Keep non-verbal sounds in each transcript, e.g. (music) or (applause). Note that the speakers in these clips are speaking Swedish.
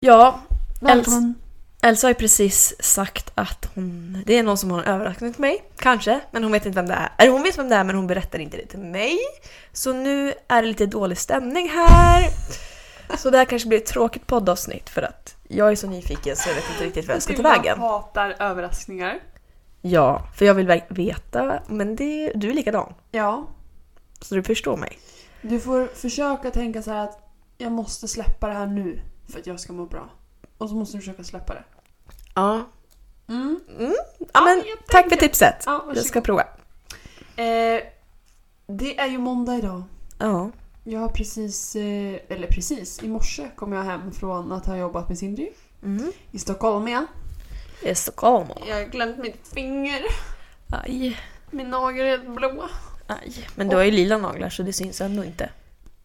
Ja, Välkommen. Elsa har ju precis sagt att hon, det är någon som har en överraskning till mig, kanske, men hon vet inte vem det är. Eller hon vet vem det är men hon berättar inte det till mig. Så nu är det lite dålig stämning här. Så det här kanske blir ett tråkigt poddavsnitt för att jag är så nyfiken så jag vet inte riktigt vad jag ska ta vägen. Jag hatar överraskningar. Ja, för jag vill veta, men det, du är likadan. Ja. Så du förstår mig. Du får försöka tänka så här att jag måste släppa det här nu för att jag ska må bra. Och så måste du försöka släppa det. Ja. Mm. Mm. Ja, men tack för tipset. Ja, Jag ska prova. Eh, det är ju måndag idag. Ja. Jag har precis, eh, eller precis, i morse kom jag hem från att ha jobbat med Sindri Mm. i Stockholm igen. Är Stockholm. Jag har glömt mitt finger. Aj. Min nagel är helt blå. Aj. Men du har ju lila naglar så det syns ändå inte.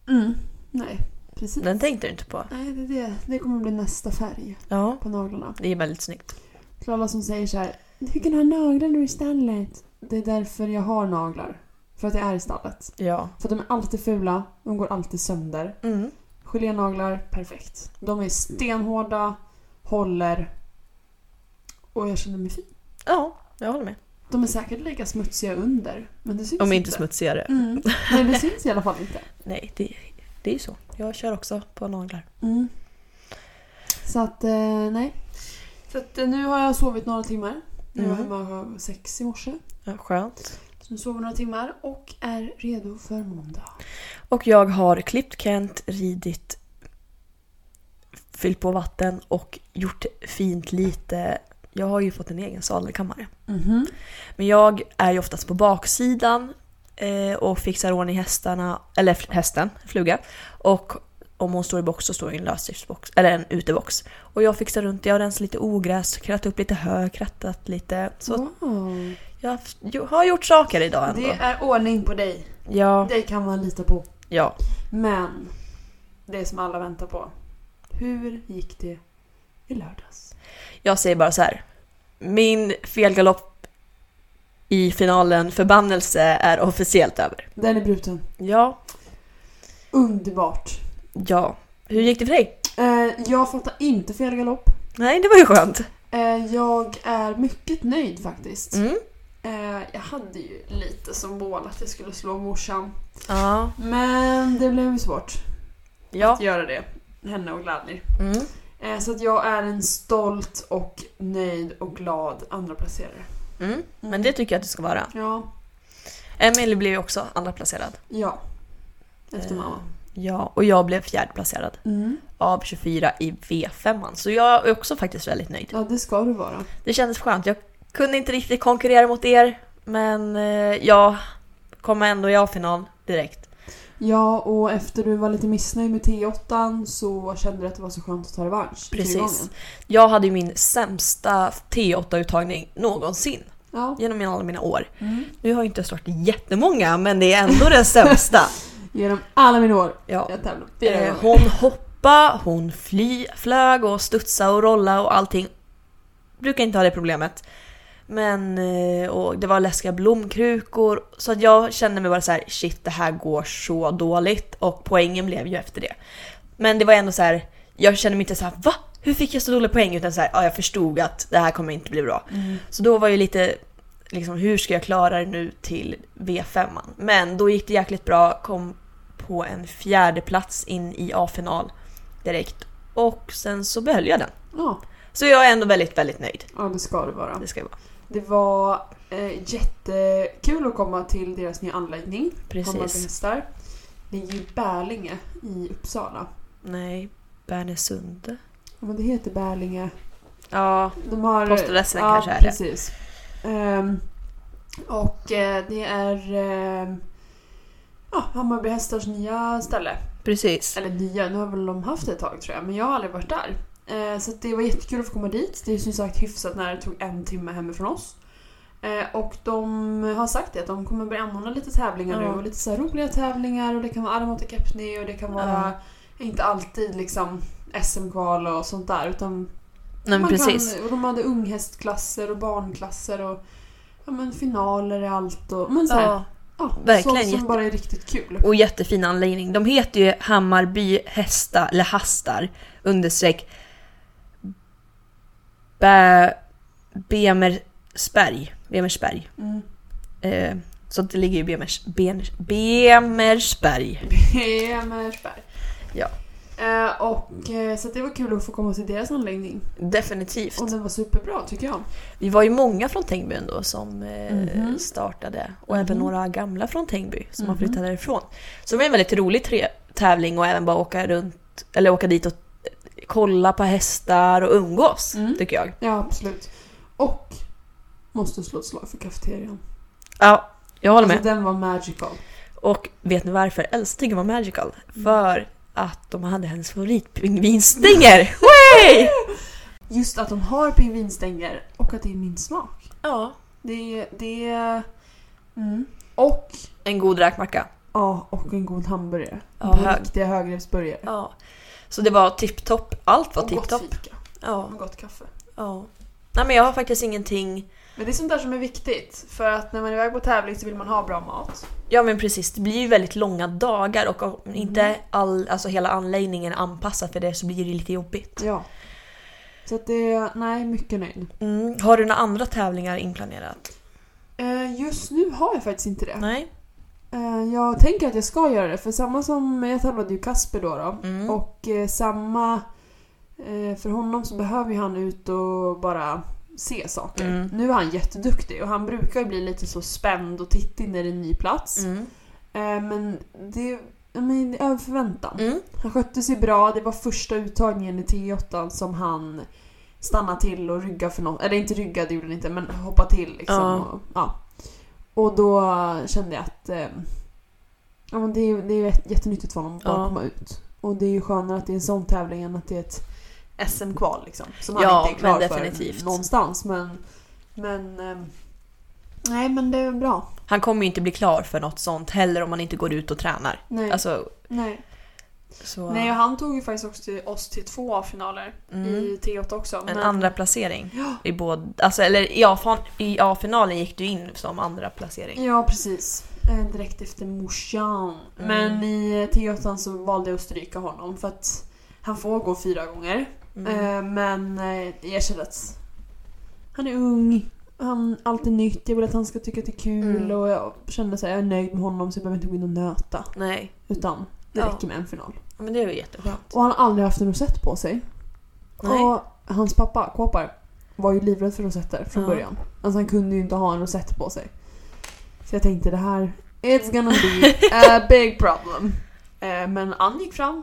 Mm. Nej, precis. Den tänkte du inte på. Nej, det, det. det kommer bli nästa färg Ja. på naglarna. Det är väldigt snyggt. Till alla som säger så här, du kan ha naglar nu istället. Det är därför jag har naglar. För att jag är i stallet. Ja. För att de är alltid fula, de går alltid sönder. Mm. Gelénaglar, perfekt. De är stenhårda, håller och jag känner mig fin. Ja, jag håller med. De är säkert lika smutsiga under, men det syns Om inte smutsigare. Mm. Men det syns i alla fall inte. Nej, det, det är ju så. Jag kör också på naglar. Mm. Så att, eh, nej. Så att eh, nu har jag sovit några timmar. Jag var Mm. hemma sex i morse. Ja, skönt. Så nu sover några timmar och är redo för måndag. Och jag har klippt Kent, ridit, fyllt på vatten och gjort fint lite. Jag har ju fått en egen sadelkammare. Mhm. Men jag är ju oftast på baksidan och fixar ordning hästarna, eller hästen, fluga. Och om hon står i box så står det i en lösdriftsbox, eller en utebox. Och jag fixar runt, jag har rensat lite ogräs, krattat upp lite hö, krattat lite. Så Wow. jag har gjort saker idag ändå. Det är ordning på dig. Ja, Det kan man lita på. ja. Men, det som alla väntar på. Hur gick det i lördags? Jag säger bara så här. Min felgalopp i finalen förbannelse är officiellt över. Den är bruten. Ja, Underbart. ja. Hur gick det för dig? Eh, jag fattar inte fel galopp. Nej, det var ju skönt. Eh, jag är mycket nöjd faktiskt. Mm. Eh, jag hade ju lite som mål att jag skulle slå morsan. Ja. Men det blev ju svårt Ja. att göra det. Henne och Gladnir. Mm. Eh, så att jag är en stolt och nöjd och glad andra placerare. Mm. Men det tycker jag att det ska vara. Ja. Emily blev ju också andra placerad. Ja. Efter Eh, mamma. Ja, och jag blev fjärde placerad Mm. av 24 i V5. Så jag är också faktiskt väldigt nöjd. Ja, det ska du vara. Det kändes skönt. Jag kunde inte riktigt konkurrera mot er, men eh, jag kom ändå i A-final direkt. Ja, och efter du var lite missnöjd med T8 så kände du att det var så skönt att ta revansch. Precis. Jag hade ju min sämsta T8-uttagning någonsin Ja. genom alla mina år. Mm. Nu har jag inte startat jättemånga, men det är ändå den sämsta. (laughs) Genom alla mina år. Ja. Eh, hon hoppade, hon fly, flög och studsade och rollade och allting. Brukar inte ha det problemet. Men eh, och det var läskiga blomkrukor. Så att jag kände mig bara så här: shit det här går så dåligt. Och poängen blev ju efter det. Men det var ändå så här. jag kände mig inte så här: va? Hur fick jag så dålig poäng? Utan så här, ja, jag förstod att det här kommer inte bli bra. Mm. Så då var ju lite liksom hur ska jag klara det nu till V5? Men då gick det jäkligt bra, kom på en fjärde plats in i A-final direkt. Och sen så behöll jag den. Ja. Så jag är ändå väldigt, väldigt nöjd. ja, det ska du vara. Det ska jag vara. Det var eh, jättekul att komma till deras nya anläggning. Precis. Hammarbyhästar. Det är ju Bärlinge i Uppsala. Nej, Bärnesund. Ja, men det heter Bärlinge. Ja, De har... postadressen ja, kanske är det. precis. Ehm, och eh, det är ja, Hammarby Hästars nya ställe. Precis. Eller nya, nu har väl de haft det ett tag tror jag, men jag har aldrig varit där. Eh, så det var jättekul att få komma dit. Det är som sagt hyfsat när det tog en timme hemifrån oss. Eh, och de har sagt det, att de kommer börja anordna lite tävlingar Ja. nu. Och lite så roliga tävlingar och det kan vara Armata Kepni och det kan vara inte alltid liksom SM-kval och sånt där. Utan Nej man precis. Kan, och de hade unghästklasser och barnklasser och ja, men finaler i allt. Och, men så här, Ja, ja, verkligen Sånt som jätte- bara är riktigt kul. och jättefin anläggning. De heter ju Hammarby hästar, eller hastar, understreck Bä... Bemersberg. Bemersberg. Mm. Eh, så det ligger i Bemers, Beners, Bemersberg. Bemersberg. Ja. Eh, och, eh, så det var kul att få komma till deras anläggning. Definitivt. Och den var superbra tycker jag. Vi var ju många från Tängby ändå som eh, Mhm. startade. Och även Mhm. några gamla från Tängby som har Mhm. flyttat därifrån. Så det var en väldigt rolig tävling och även bara åka runt, eller åka dit och eh, kolla på hästar och umgås, Mm. tycker jag. Ja, absolut. Och måste slå ett slag för kafeterian. Ja, jag håller med. Alltså den var magical. Och vet ni varför tycker var magical? För att de hade hennes favoritpingvinstänger! (laughs) Just att de har pingvinstänger och att det är min smak. Ja. Det, det... Mm. Och, En god räkmacka. Ja, och en god hamburgare. Ja, hög. Riktiga högreppsburgare. Ja. Så det var tipptopp. Allt var Och gott tipptopp. fika. Ja. Och gott kaffe. ja. Nej men jag har faktiskt ingenting... Men det är sånt där som är viktigt. För att när man är iväg på tävling så vill man ha bra mat. Ja men precis, det blir ju väldigt långa dagar och om Mm. inte all, alltså hela anläggningen är anpassad för det så blir det lite jobbigt. Ja. Så att det... Nej, mycket nöjd. Mm. Har du några andra tävlingar inplanerat? Eh, just nu har jag faktiskt inte det. Nej? Eh, jag tänker att jag ska göra det. För samma som... Jag tävlade ju Kasper då. då. Mm. Och eh, samma... Eh, för honom så behöver ju han ut och bara se saker. Mm. Nu är han jätteduktig och han brukar ju bli lite så spänd och tittig när det är en ny plats. Mm. Men det, ja, men det är över förväntan. Mm. Han skötte sig bra. Det var första uttagningen i T8 som han stannade till och ryggade för något. Eller inte ryggade det gjorde han inte, men hoppade till liksom. Ja. Och, ja. Och då kände jag att eh, ja, men det, är, det är jätte- jättenyttigt för honom att bara Ja. komma ut. Och det är ju skönare att det är en sån tävling än att det är ett SM-kval liksom. Som han Ja, inte är klar men för definitivt. någonstans. Men, men eh, nej men det är bra. Han kommer ju inte bli klar för något sånt heller om man inte går ut och tränar. Nej. Alltså, nej. Så... nej och han tog ju faktiskt också till oss till två finaler Mm. i T8 också. En men- andra placering. Ja. I både, alltså, eller i A-finalen gick du in som andra placering. Ja, precis. Eh, direkt efter morsan. Mm. Men i T8 så valde jag att stryka honom för att han får gå fyra gånger. Mm. Eh, men eh, jag känner att han är ung, han allt är nytt, jag vill att han ska tycka att det är kul Mm. och jag känner att jag är nöjd med honom så jag behöver inte gå in och nöta. Nej, Utan det Ja. räcker med en final. men det är ju jätteskönt. Och han har aldrig haft en rosett på sig. Nej. Och hans pappa, Kåpar, var ju livrädd för rosetter från Ja. början. Alltså han kunde ju inte ha en rosett på sig. Så jag tänkte det här, it's gonna be a big problem. Eh, men Ann gick fram,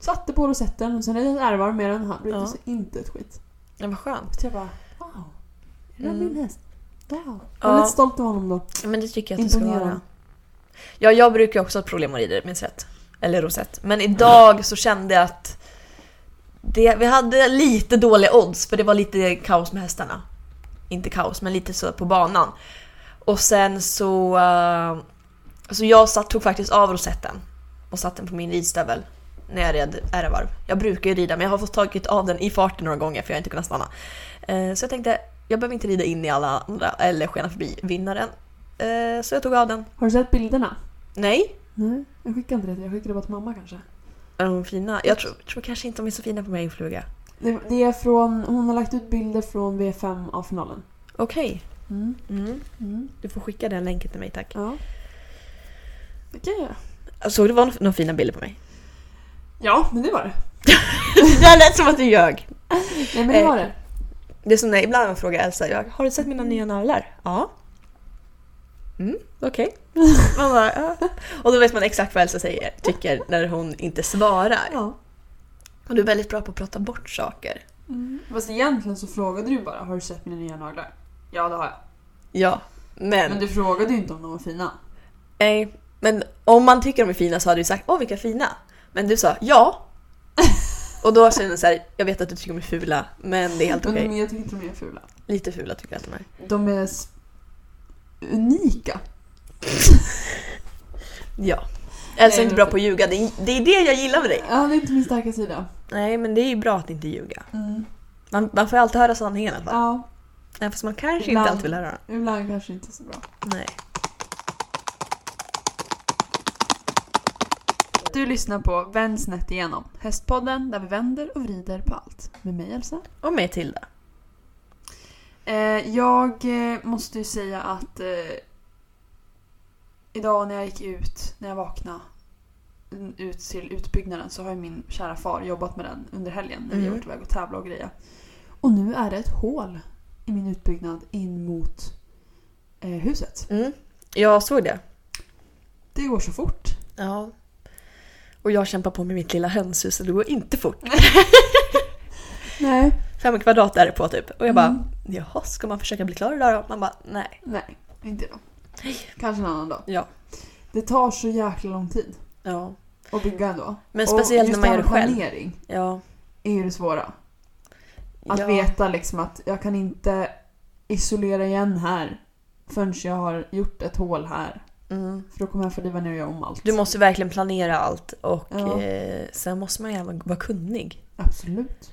satte på rosetten och sen är det ett ärvar med den. Han brydde Ja. sig inte ett skit. Det var skönt. Så jag bara, wow. Är det Mm. min häst? Wow. Jag Ja. är lite stolt över honom då. Men det tycker jag att det ska vara. Ja, jag brukar också ha problem att rida minns rätt. Eller rosett. Men idag så kände jag att det, vi hade lite dåliga odds för det var lite kaos med hästarna. Inte kaos, men lite så på banan. Och sen så... Uh, så jag satt, tog faktiskt av rosetten och satte den på min ridstövel när jag red R-varv. Jag brukar ju rida men jag har fått tagit av den i farten några gånger för jag har inte kunnat stanna. Eh, så jag tänkte, jag behöver inte rida in i alla andra eller skena förbi vinnaren. Eh, så jag tog av den. Har du sett bilderna? Nej. Nej, jag skickade inte det till Jag skickade bara till mamma kanske. Är de fina? Jag tror, tror kanske inte de är så fina på mig fluga. Det, det är från, hon har lagt ut bilder från V5 av finalen. Okej. Mm. Mm. Mm. Du får skicka den länken till mig tack. Ja. Det kan jag göra. Såg du var några fina bilder på mig? Ja, men det var det. (laughs) det lät som att du ljög. Nej men det Eh, var det. Det är som när ibland jag frågar Elsa, jag, har du sett mina nya navlar? Ja. Mm, okej. (laughs) Bara, ja. Och då vet man exakt vad Elsa säger, tycker när hon inte svarar. Ja. Och du är väldigt bra på att prata bort saker. Mm. Fast egentligen så frågade du bara har du sett mina nya naglar? Ja det har jag. Ja, men... Men du frågade ju inte om de var fina. Nej, men om man tycker de är fina så hade du sagt åh vilka fina. Men du sa ja. (laughs) Och då känner jag så här, jag vet att du tycker de är fula, men det är helt okej. Men jag tycker inte de är fula. Lite fula tycker jag att de är. De är unika. (laughs) Ja. Elsa är Nej, inte bra på att ljuga, det är, det är det jag gillar med dig. Ja, det är inte min starka sida. Nej, men det är ju bra att inte ljuga. Mm. Man, man får ju alltid höra sanningen i alla fall. Ja, Även fast man kanske Ibland. inte alltid vill höra den. ibland kanske inte så bra. Nej. Du lyssnar på Vänd snett igenom. Hästpodden där vi vänder och vrider på allt. Med mig Elsa. Och mig Tilda. Eh, jag eh, måste ju säga att eh, idag när jag gick ut, när jag vaknade mm, ut till utbyggnaden så har ju min kära far jobbat med den under helgen när vi har Mm. varit iväg och tävlat och grejer. Och nu är det ett hål i min utbyggnad in mot eh, huset. Mm. Jag såg det. Det går så fort. Ja. Och jag kämpar på med mitt lilla hönshus och det går inte fort. (laughs) Nej. Fem kvadrat är det på typ. Och jag bara, Mm. jaha, ska man försöka bli klar idag då? Man bara, nej. Nej, inte idag. Kanske en annan dag. Ja. Det tar så jäkla lång tid Ja. att bygga ändå. Men Och speciellt just när man gör det själv. planering Ja. är ju det svåra. Att ja. veta liksom att jag kan inte isolera igen här förrän jag har gjort ett hål här. Mm. För då kommer jag få riva ner och göra om allt. Du måste verkligen planera allt och Ja. eh, sen måste man ju även vara kunnig. Absolut.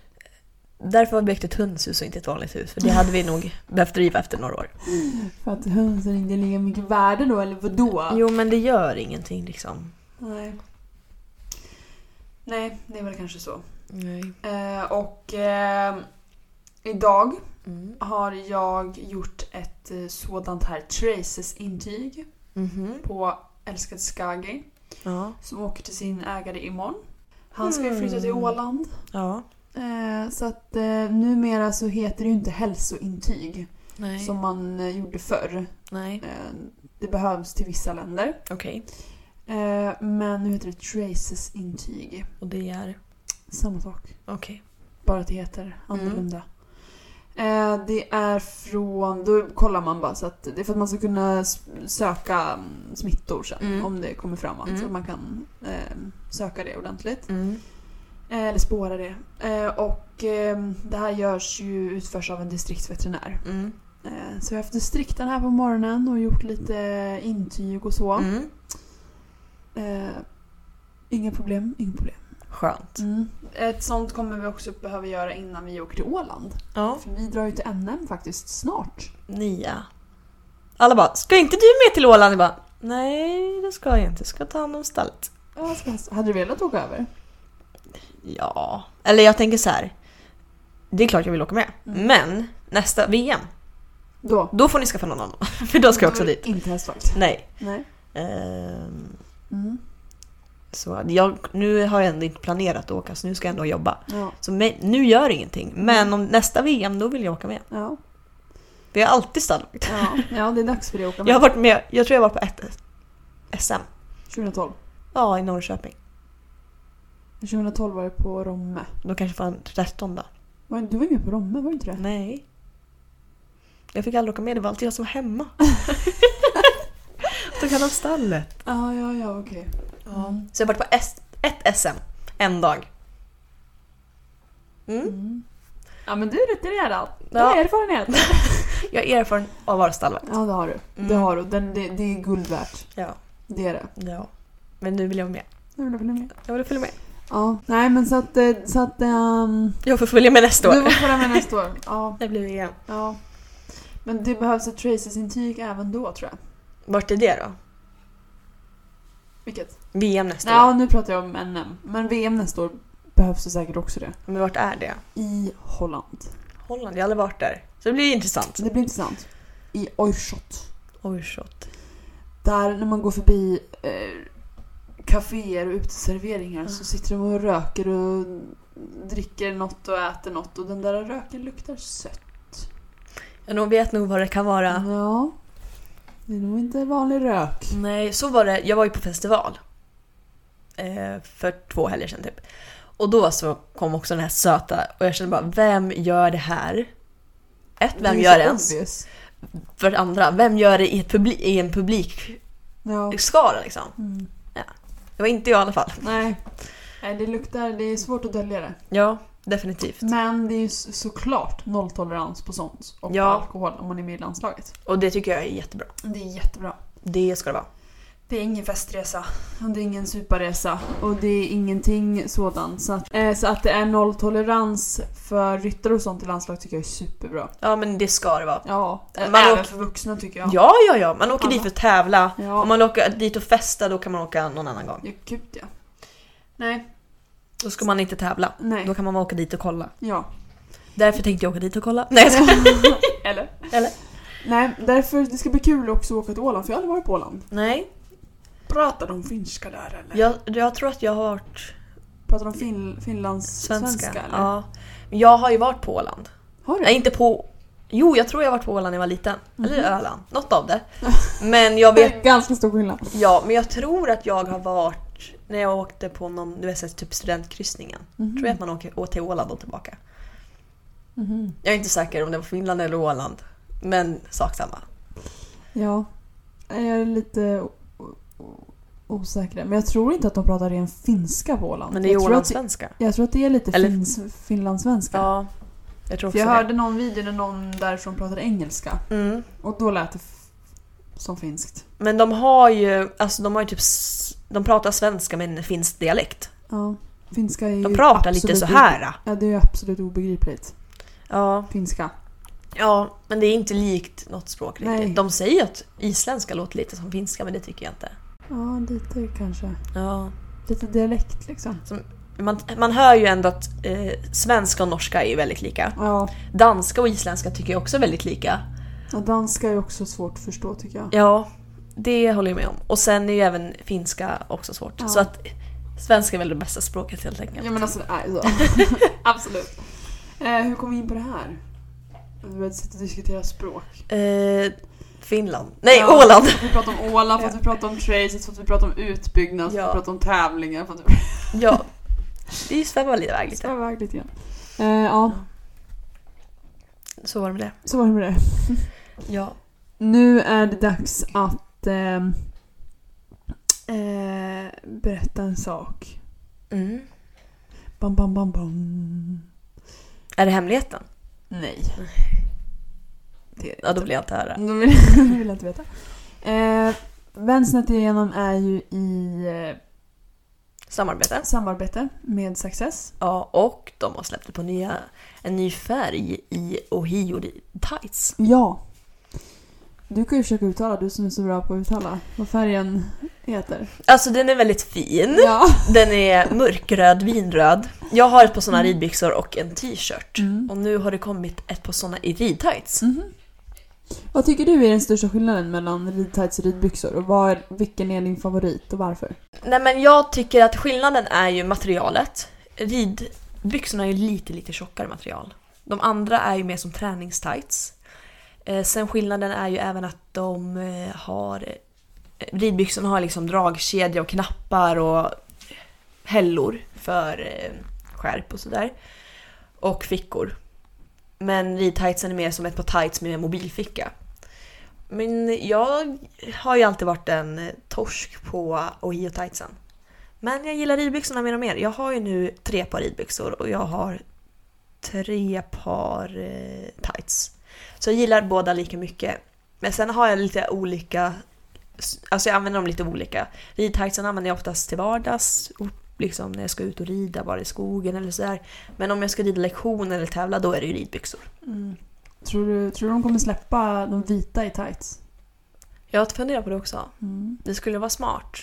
Därför har vi byggt ett hönshus och inte ett vanligt hus. För det hade vi nog (laughs) behövt driva efter några år. För att hönsen inte lika mycket värde då, eller vadå? Jo men det gör ingenting liksom. Nej. Nej, det är väl kanske så. Nej. Eh, och eh, idag Mm. har jag gjort ett eh, sådant här Traces-intyg Mhm. på älskade Skagi Ja. som åker till sin ägare imorgon. Han ska ju flytta till Mm. Åland. Ja. Eh, så att eh, numera så heter det ju inte hälsointyg Nej. som man eh, gjorde förr. Nej. Eh, det behövs till vissa länder. Okej. Eh, men nu heter det Traces-intyg. Och det är? Samma sak. Okej. Bara att det heter annorlunda. Eh, det är från, då kollar man bara så att det är för att man ska kunna s- söka mm, smittor sen Mm. om det kommer fram att Mm. så att man kan eh, söka det ordentligt. Mm. Eh, eller spåra det. Eh, och eh, det här görs ju, utförs av en distriktsveterinär. Mm. Eh, så jag har haft distrikten här på morgonen och gjort lite intyg och så. Mm. Inga problem, inga problem. Skönt. Mm. Ett sånt kommer vi också behöva göra innan vi åker till Åland. Ja. För vi drar ju till NM faktiskt snart. Nia. Alla bara, ska inte du med till Åland? Jag bara, nej det ska jag inte. Jag ska ta hand om stallet. Ja, Hade du velat åka över? Ja. Eller jag tänker så här. Det är klart jag vill åka med. Mm. Men nästa VM, Då? då får ni skaffa någon annan. (laughs) För då ska jag också dit. Inte hästvakt? Nej. Nej. Ehm, Mm. så jag, nu har jag ändå inte planerat att åka så nu ska jag ändå jobba. Ja. Så me- nu gör ingenting. Men om nästa VM då vill jag åka med. Ja. Vi har alltid stallvakt. Ja. ja, det är dags för dig att åka med. (laughs) Jag har varit med, jag tror jag var på ett SM. 2012. Ja, i Norrköping. 2012 var det på Romme. Då kanske fan 13 då. Var, du var ju med på Romme, var du inte det? Nej. Jag fick aldrig åka med, det var alltid jag som var hemma. (laughs) Tog hand om stallet. Ja, ja, ja, okej. Ja. Så jag har varit på S- ett SM, en dag. Mm. Mm. Ja, men du är rutinerad. Du Ja. har erfarenhet. (laughs) Jag är erfaren av att vara stallvakt. Ja, det har du. Det Mm. har du. Den, det, det är guld värt. Ja. Det är det. ja. Men nu vill jag vara med. Nu vill jag följa med. Jag vill följa med. Ja, nej men så att... eh, Så att um, Jag får följa med nästa du år. får följa med nästa år. Ja, (laughs) Det blir VM. ja. Men det behövs ett Traces-intyg även då tror jag. Vart är det då? Vilket? VM nästa Ja, år? nu pratar jag om NM. Men VM nästa år behövs det säkert också det. Men vart är det? I Holland. Holland, jag har aldrig varit där. Så det blir intressant. Det blir intressant. I Oirshot. Oj, shot. Där när man går förbi eh, kaféer och uteserveringar så sitter de och röker och dricker något och äter något och den där röken luktar sött. Jag nog vet nog vad det kan vara. Ja. Det är nog inte vanlig rök. Nej, så var det. Jag var ju på festival. Eh, för två helger sedan typ. Och då så kom också den här söta och jag kände bara, vem gör det här? Ett, vem är gör det ens? obvious. För det andra, vem gör det i, ett publi- i en publikskara Ja. liksom? Mm. Det var inte jag i alla fall. Nej. Nej, det luktar, det är svårt att dölja det. Ja, definitivt. Men det är ju så- såklart nolltolerans på sånt och Ja. alkohol om man är med i landslaget. Och det tycker jag är jättebra. Det är jättebra. Det ska det vara. Det är ingen festresa. Och det är ingen suparresa. Och det är ingenting sådant. Så att, eh, så att det är nolltolerans för ryttare och sånt i landslag tycker jag är superbra. Ja, men det ska det vara. Ja, Man även åker- för vuxna tycker jag. Ja, ja, ja. Man åker Ja. dit för att tävla. Ja, Om man åker dit och festa, då kan man åka någon annan gång. ja gud ja. Nej, Då ska man inte tävla. nej. Då kan man åka dit och kolla. Ja. Därför tänkte jag åka dit och kolla. Nej, jag. (laughs) Eller? Eller? Nej, därför det ska bli kul också att åka till Åland för jag har aldrig varit på Åland. Nej, Pratar de finska där eller? jag, jag tror att jag har varit Pratar de fin, finlands svenska. svenska eller? ja. Jag har ju varit på Åland. Har du? Nej, inte på... Jo, jag tror jag har varit på Åland när jag var liten. Eller Mhm. Öland. Något av det. (laughs) Men jag vet... ganska stor skillnad. Ja, men jag tror att jag har varit... När jag åkte på någon, du vet, typ studentkryssningen. Mhm. Tror jag att man åker till Åland och tillbaka. Mhm. Jag är inte säker om det var Finland eller Åland. Men sak samma. Ja, jag är lite o- o- osäker. Men jag tror inte att de pratar ren finska på Åland. Men det är jag, tror att, Ålandssvenska. jag tror att det är lite Eller- finns, finlandssvenska. Ja, jag tror För också jag det. hörde någon video när någon därifrån pratade engelska. Mm. Och då lät det som finskt. Men de har ju, alltså de har ju typ, de pratar svenska med en finsk dialekt. Ja, finska är ju De pratar lite så här. Ja, det är ju absolut obegripligt. Ja, Finska. ja, men det är inte likt något språk riktigt. Nej. De säger att isländska låter lite som finska, men det tycker jag inte. Ja, lite kanske. Ja. Lite dialekt liksom. Man, man hör ju ändå att eh, svenska och norska är väldigt lika. Ja, Danska och isländska tycker jag också är väldigt lika. och danska är också svårt att förstå tycker jag. Ja, det håller jag med om. Och sen är ju även finska också svårt. Ja. Så att svenska är väl det bästa språket helt enkelt. Ja men alltså det är ju så. (laughs) Absolut. Eh, hur kom vi in på det här? Vi började sitta och diskutera språk. Eh, Finland. Nej, Ja. Åland! Vi pratade om Åland, för att vi pratade om tracet, för att vi pratade om utbyggnad, för att vi pratade om tävlingar. För att vi (laughs) Ja. Vi svävar iväg lite. iväg lite grann. Eh, ja, Så var det med det. så var det med det. (laughs) Ja. Nu är det dags att ehm, eh, berätta en sak. Mm. Bam, bam, bam, bam. Är det hemligheten? Nej. Är det Ja, då vill jag inte höra. (laughs) Då vill, då vill jag inte veta. Eh, Vänsternät igenom är ju i eh, Samarbete. samarbete med Success. Ja, och de har släppt på nya, en ny färg i Ohio Tights. Ja. Du kan ju försöka uttala, du som är så bra på att uttala vad färgen heter. Alltså den är väldigt fin. Ja. (laughs) Den är mörkröd, vinröd. Jag har ett par såna ridbyxor och en t-shirt. Mm. Och nu har det kommit ett par såna i ridtights. Mhm. Vad tycker du är den största skillnaden mellan ridtights och ridbyxor? Och vad vilken är din favorit och varför? Nej men jag tycker att skillnaden är ju materialet. Ridbyxorna är ju lite, lite tjockare material. De andra är ju mer som träningstights. Eh, sen skillnaden är ju även att de eh, har... Eh, ridbyxorna har liksom dragkedja och knappar och hällor för skärp och sådär. Och fickor. Men ridtightsen är mer som ett par tights med mobilficka. Men jag har ju alltid varit en torsk på Ohio tightsen. Men jag gillar ridbyxorna mer och mer. Jag har ju nu tre par ridbyxor och jag har tre par eh, tights. Så jag gillar båda lika mycket. Men sen har jag lite olika, alltså jag använder dem lite olika. Ridtightsen använder jag oftast till vardags, liksom när jag ska ut och rida bara i skogen eller sådär. Men om jag ska rida lektion eller tävla då är det ju ridbyxor. Tror, du, tror du de kommer släppa de vita i tights? Jag funderar på det också. Det skulle vara smart.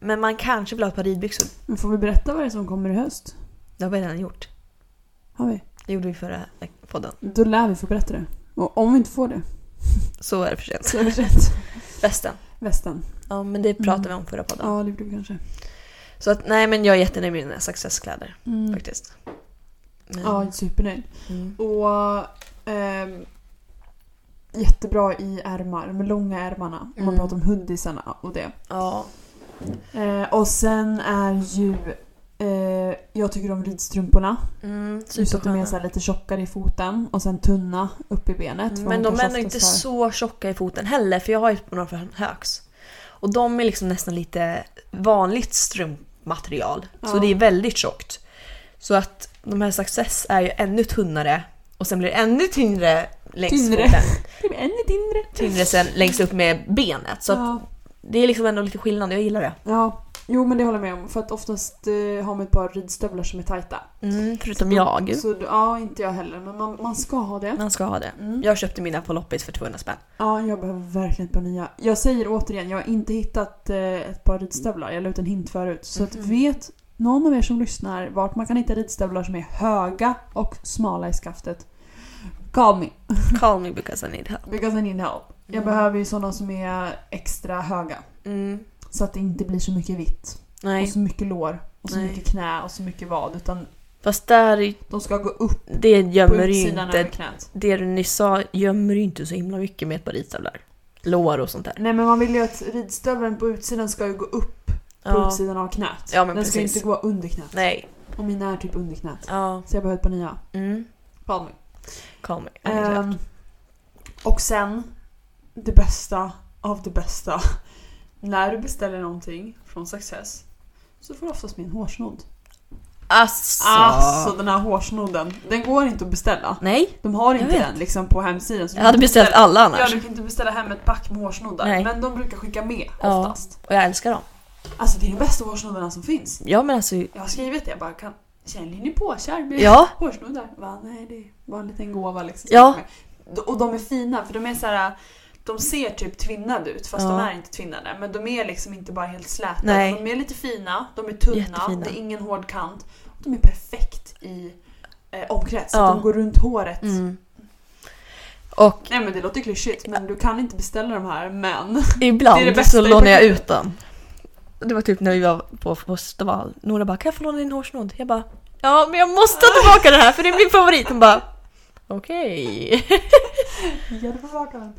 Men man kanske vill ha ett par ridbyxor. Men får vi berätta vad det är som kommer i höst? Det har vi redan gjort. Har vi? Det gjorde vi förra podden. Då lär vi få berätta det. Och om vi inte får det (laughs) Så är det för sent. så är det rätt. Västen. Västen. Ja, men det pratade Mm. vi om förra podden. Ja, det blir det kanske. Så att, nej men jag är jättenöjd med mina successkläder Mm. faktiskt. Men, Ja, supernöjd. mm. Och ehm, jättebra i ärmar, med långa ärmarna. Om man Mm. pratar om hoodiesarna och det. ja. Eh, och sen är ju... Eh, jag tycker om ridstrumporna. Mm, Just att de är så här lite tjockare i foten och sen tunna upp i benet. för Men de är nog inte så tjocka i foten heller för jag har ju på några från Högs. Och de är liksom nästan lite vanligt strumpmaterial. Så Ja. det är väldigt tjockt. Så att de här Success är ju ännu tunnare och sen blir det ännu tyngre längs Tyngre. foten. (laughs) Det blir ännu tyngre. Tyngre sen längst upp med benet. Så ja. det är liksom ändå lite skillnad, jag gillar det. ja, jo men det håller jag med om. För att oftast eh, har man ett par ridstövlar som är tajta. Mm, förutom jag. Så, ja, inte jag heller. Men man, man ska ha det. Man ska ha det. Mm. Jag köpte mina på loppis för 200 spänn. Ja, jag behöver verkligen ett par nya. Jag säger återigen, jag har inte hittat eh, ett par ridstövlar. Jag la ut en hint förut. Så att Mhm. vet någon av er som lyssnar vart man kan hitta ridstövlar som är höga och smala i skaftet. Call me. (laughs) Call me because I need help. Because I need help. Jag Mm. behöver ju sådana som är extra höga. Mm. Så att det inte blir så mycket vitt. Nej. Och så mycket lår. Och så Nej. mycket knä och så mycket vad. Utan Fast där, de ska gå upp det gömmer ju utsidan över inte... knät. Det du nyss sa gömmer ju inte så himla mycket med ett par ridstövlar. Lår och sånt där. Nej men man vill ju att ridstövlen på utsidan ska ju gå upp på Ja. utsidan av knät. Ja, men Den ska precis. inte gå under knät. Nej. Och mina är typ under knät. Ja. Så jag behöver ett par nya. Mm. Call me. Call me. Ehm, och sen, det bästa av det bästa. När du beställer någonting från Success så får du oftast med en hårsnodd. Asså. Alltså den här hårsnodden, den går inte att beställa. Nej. De har inte den liksom på hemsidan. så Jag hade beställt beställa- alla Ja, annars. du kan inte beställa hem ett pack med hårsnoddar. Nej. Men de brukar skicka med Ja. oftast. Och jag älskar dem. Alltså det är de bästa hårsnoddarna som finns. Ja men alltså, Jag har skrivit det, jag bara kan... Känner ni på kär med ja. hårsnoddar? Va, nej, det var en liten gåva liksom. Ja. Och de är fina för de är så här. De ser typ tvinnade ut fast Ja. de är inte tvinnade. Men de är liksom inte bara helt släta. Nej. De är lite fina, de är tunna, Jättefina. det är ingen hård kant. De är perfekt i eh, omkrets. Ja. de går runt håret. Mm. Och Nej men det låter klyschigt men du kan inte beställa de här men... ibland Det är det så lånar jag ut dem. Det var typ när vi var på festival. Nora bara, kan jag få låna din hårsnodd? Jag bara, ja men jag måste ha tillbaka den här för det är min favorit. Hon bara, okej. (laughs) Den.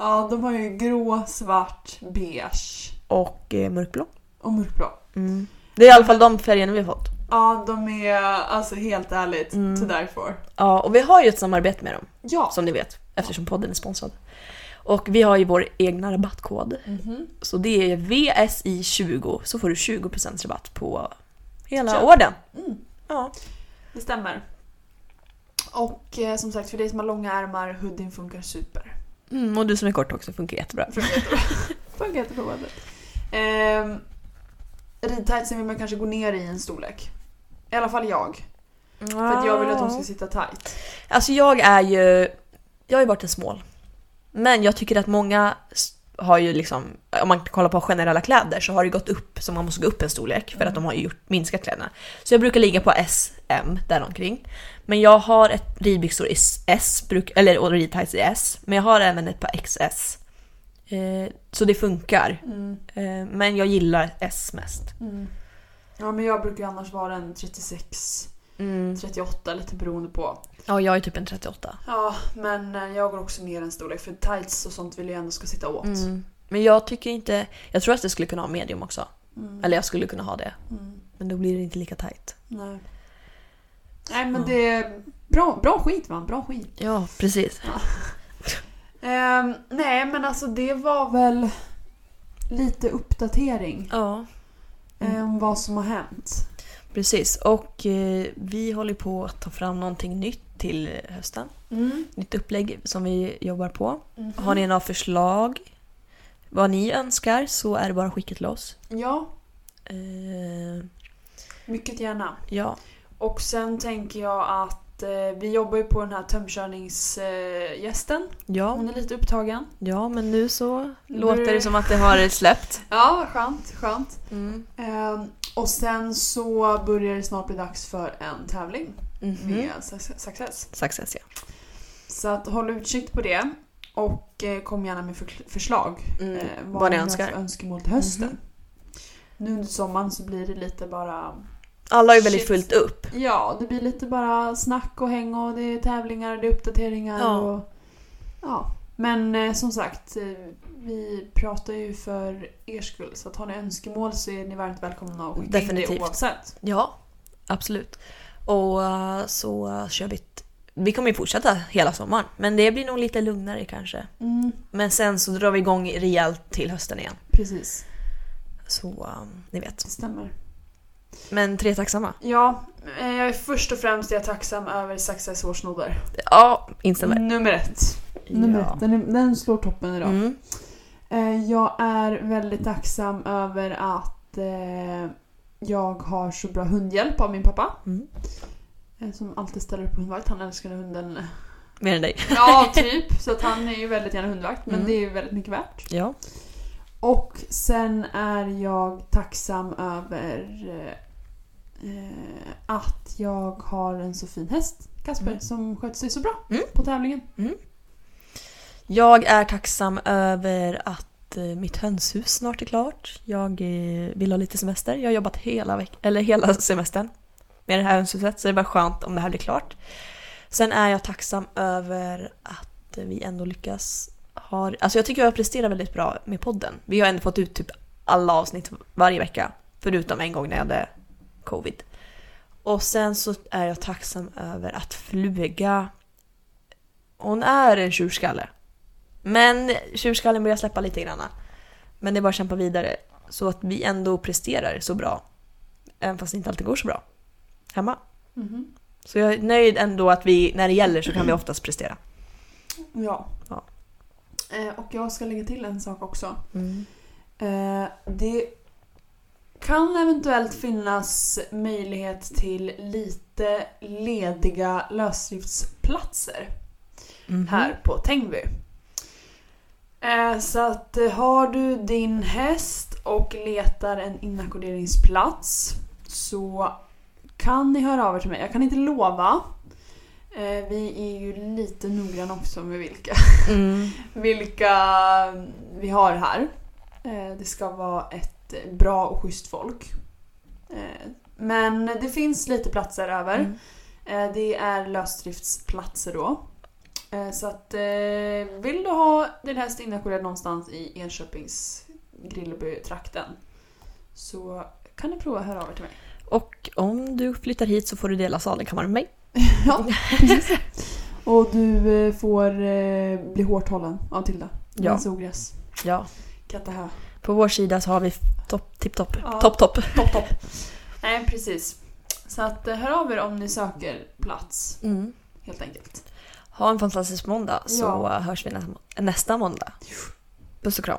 Ja, de har ju grå, svart, beige Och eh, mörkblå. och mörkblå. Mm. Det är i alla fall de färgerna vi har fått. Ja, de är alltså helt ärligt Mm. to die for. Ja, och vi har ju ett samarbete med dem, Ja. som ni vet, eftersom podden är sponsrad. Och vi har ju vår egna rabattkod. Mhm. Så det är VSI20, så får du 20% rabatt på hela Köp. orden. Mm. Ja. Det stämmer. Och eh, som sagt, för dig som har långa ärmar, hoodien funkar super. Mm, och du som är kort också funkar jättebra. Funkar jättebra. (laughs) Ehm, Ridtightsen vill man kanske gå ner i en storlek. I alla fall jag. För att jag vill att de ska sitta tight. Alltså jag är ju... Jag har ju varit en smål. Men jag tycker att många har ju liksom, om man kollar på generella kläder så har det gått upp, så man måste gå upp en storlek för att de har ju gjort, minskat kläderna. Så jag brukar ligga på SM däromkring. Men jag har ett ridbyxor i S, eller och ridtights i S, men jag har även ett par XS. Eh, så det funkar. Mm. Eh, men jag gillar S mest. Mm. Ja men jag brukar annars vara en 36, Mm. 38 lite beroende på. Ja, jag är typ en 38. Ja men eh, jag går också ner en storlek för tights och sånt vill jag ändå ska sitta åt. Mm. Men jag tycker inte, jag tror att jag skulle kunna ha medium också. Mm. Eller jag skulle kunna ha det. Mm. Men då blir det inte lika tight. Nej. Nej men Ja. det är bra, bra skit va? Bra skit. Ja, precis. Ehm, nej men alltså det var väl lite uppdatering Ja, Mm. om vad som har hänt. precis. Och eh, vi håller på att ta fram någonting nytt till hösten. Mm. Nytt upplägg som vi jobbar på. Mhm. Har ni några förslag? Vad ni önskar så är det bara att skicka till oss. Ja, Eh, mycket gärna. ja, Och sen tänker jag att eh, vi jobbar ju på den här tömkörningsgästen. ja, Hon är lite upptagen. ja, men nu så låter det som att det har släppt. (laughs) Ja, skönt, skönt. Mm. Ehm, och sen så börjar det snart bli dags för en tävling Mhm. med Suc- Success. Success, ja. Så att håll utkik på det. Och eh, kom gärna med förslag. Mm. Eh, Vad ni har önskar. önskemål till hösten. Mhm. Nu under sommaren så blir det lite bara... Alla ju väldigt Shit. fullt upp. Ja, det blir lite bara snack och häng och det är tävlingar, det är uppdateringar Ja. och... Ja. Men eh, som sagt, eh, vi pratar ju för er skull. Så att har ni önskemål så är ni varmt välkomna att skicka in Definitivt. det oavsett. Ja, absolut. Och eh, så kör vi ett... Vi kommer ju fortsätta hela sommaren, men det blir nog lite lugnare kanske. Mm, Men sen så drar vi igång rejält till hösten igen. precis, Så eh, ni vet. det stämmer. Men tre tacksamma. Ja, eh, jag är först och främst är jag tacksam över Success hårsnoddar. Ja, instämmer. Nummer ett. Nummer Ja. ett. Den, är, den slår toppen idag. Mm. Eh, Jag är väldigt tacksam över att eh, jag har så bra hundhjälp av min pappa. Mm. eh, Som alltid ställer upp på hundvakt. Han älskar hunden. Mer än dig. Ja, (laughs) typ. Så att han är ju väldigt gärna hundvakt. Men Mm. det är ju väldigt mycket värt. Ja. Och sen är jag tacksam över eh, att jag har en så fin häst Kasper Mm. som skötte sig så bra Mm. på tävlingen. Jag är tacksam över att eh, mitt hönshus snart är klart. Jag eh, vill ha lite semester. Jag har jobbat hela, veck- eller hela semestern med det här hönshuset så det är bara skönt om det här blir klart. Sen är jag tacksam över att vi ändå lyckas ha... Alltså jag tycker jag presterar väldigt bra med podden. Vi har ändå fått ut typ alla avsnitt varje vecka. Förutom en gång när jag hade covid. Och sen så är jag tacksam över att Fluga... Hon är en tjurskalle. Men tjurskallen börjar släppa lite grann. Men det är bara att kämpa vidare. Så att vi ändå presterar så bra. Även fast det inte alltid går så bra. Hemma. Mhm. Så jag är nöjd ändå att vi, när det gäller så kan vi oftast prestera. Ja. Ja. Eh, och jag ska lägga till en sak också. Mm. Eh, det kan eventuellt finnas möjlighet till lite lediga lösdriftsplatser Mhm. här på Tängby. Eh, Så att har du din häst och letar en inackorderingsplats så kan ni höra av er till mig. Jag kan inte lova. Eh, Vi är ju lite noggranna också med vilka, Mm. (laughs) vilka vi har här. Eh, Det ska vara ett bra och schysst folk. Eh, Men det finns lite platser över. Mm. Det är lösdriftsplatser då. Så att vill du ha din häst inackorderad någonstans i Enköpings Grillby-trakten så kan du prova att höra av er till mig. Och om du flyttar hit så får du dela sadelkammaren med mig. (laughs) ja, precis. Och du eh, får eh, bli hårt hållen av Tilda. Ja. Med ogräs. Ja. Kattahö. På vår sida så har vi topp, tipp, topp, Ja. topp, topp. Topp, topp. (laughs) Nej, precis. Så att eh, hör av er om ni söker plats, Mm. helt enkelt. Ha en fantastisk måndag så Ja. hörs vi nästa, nästa måndag. Puss och kram.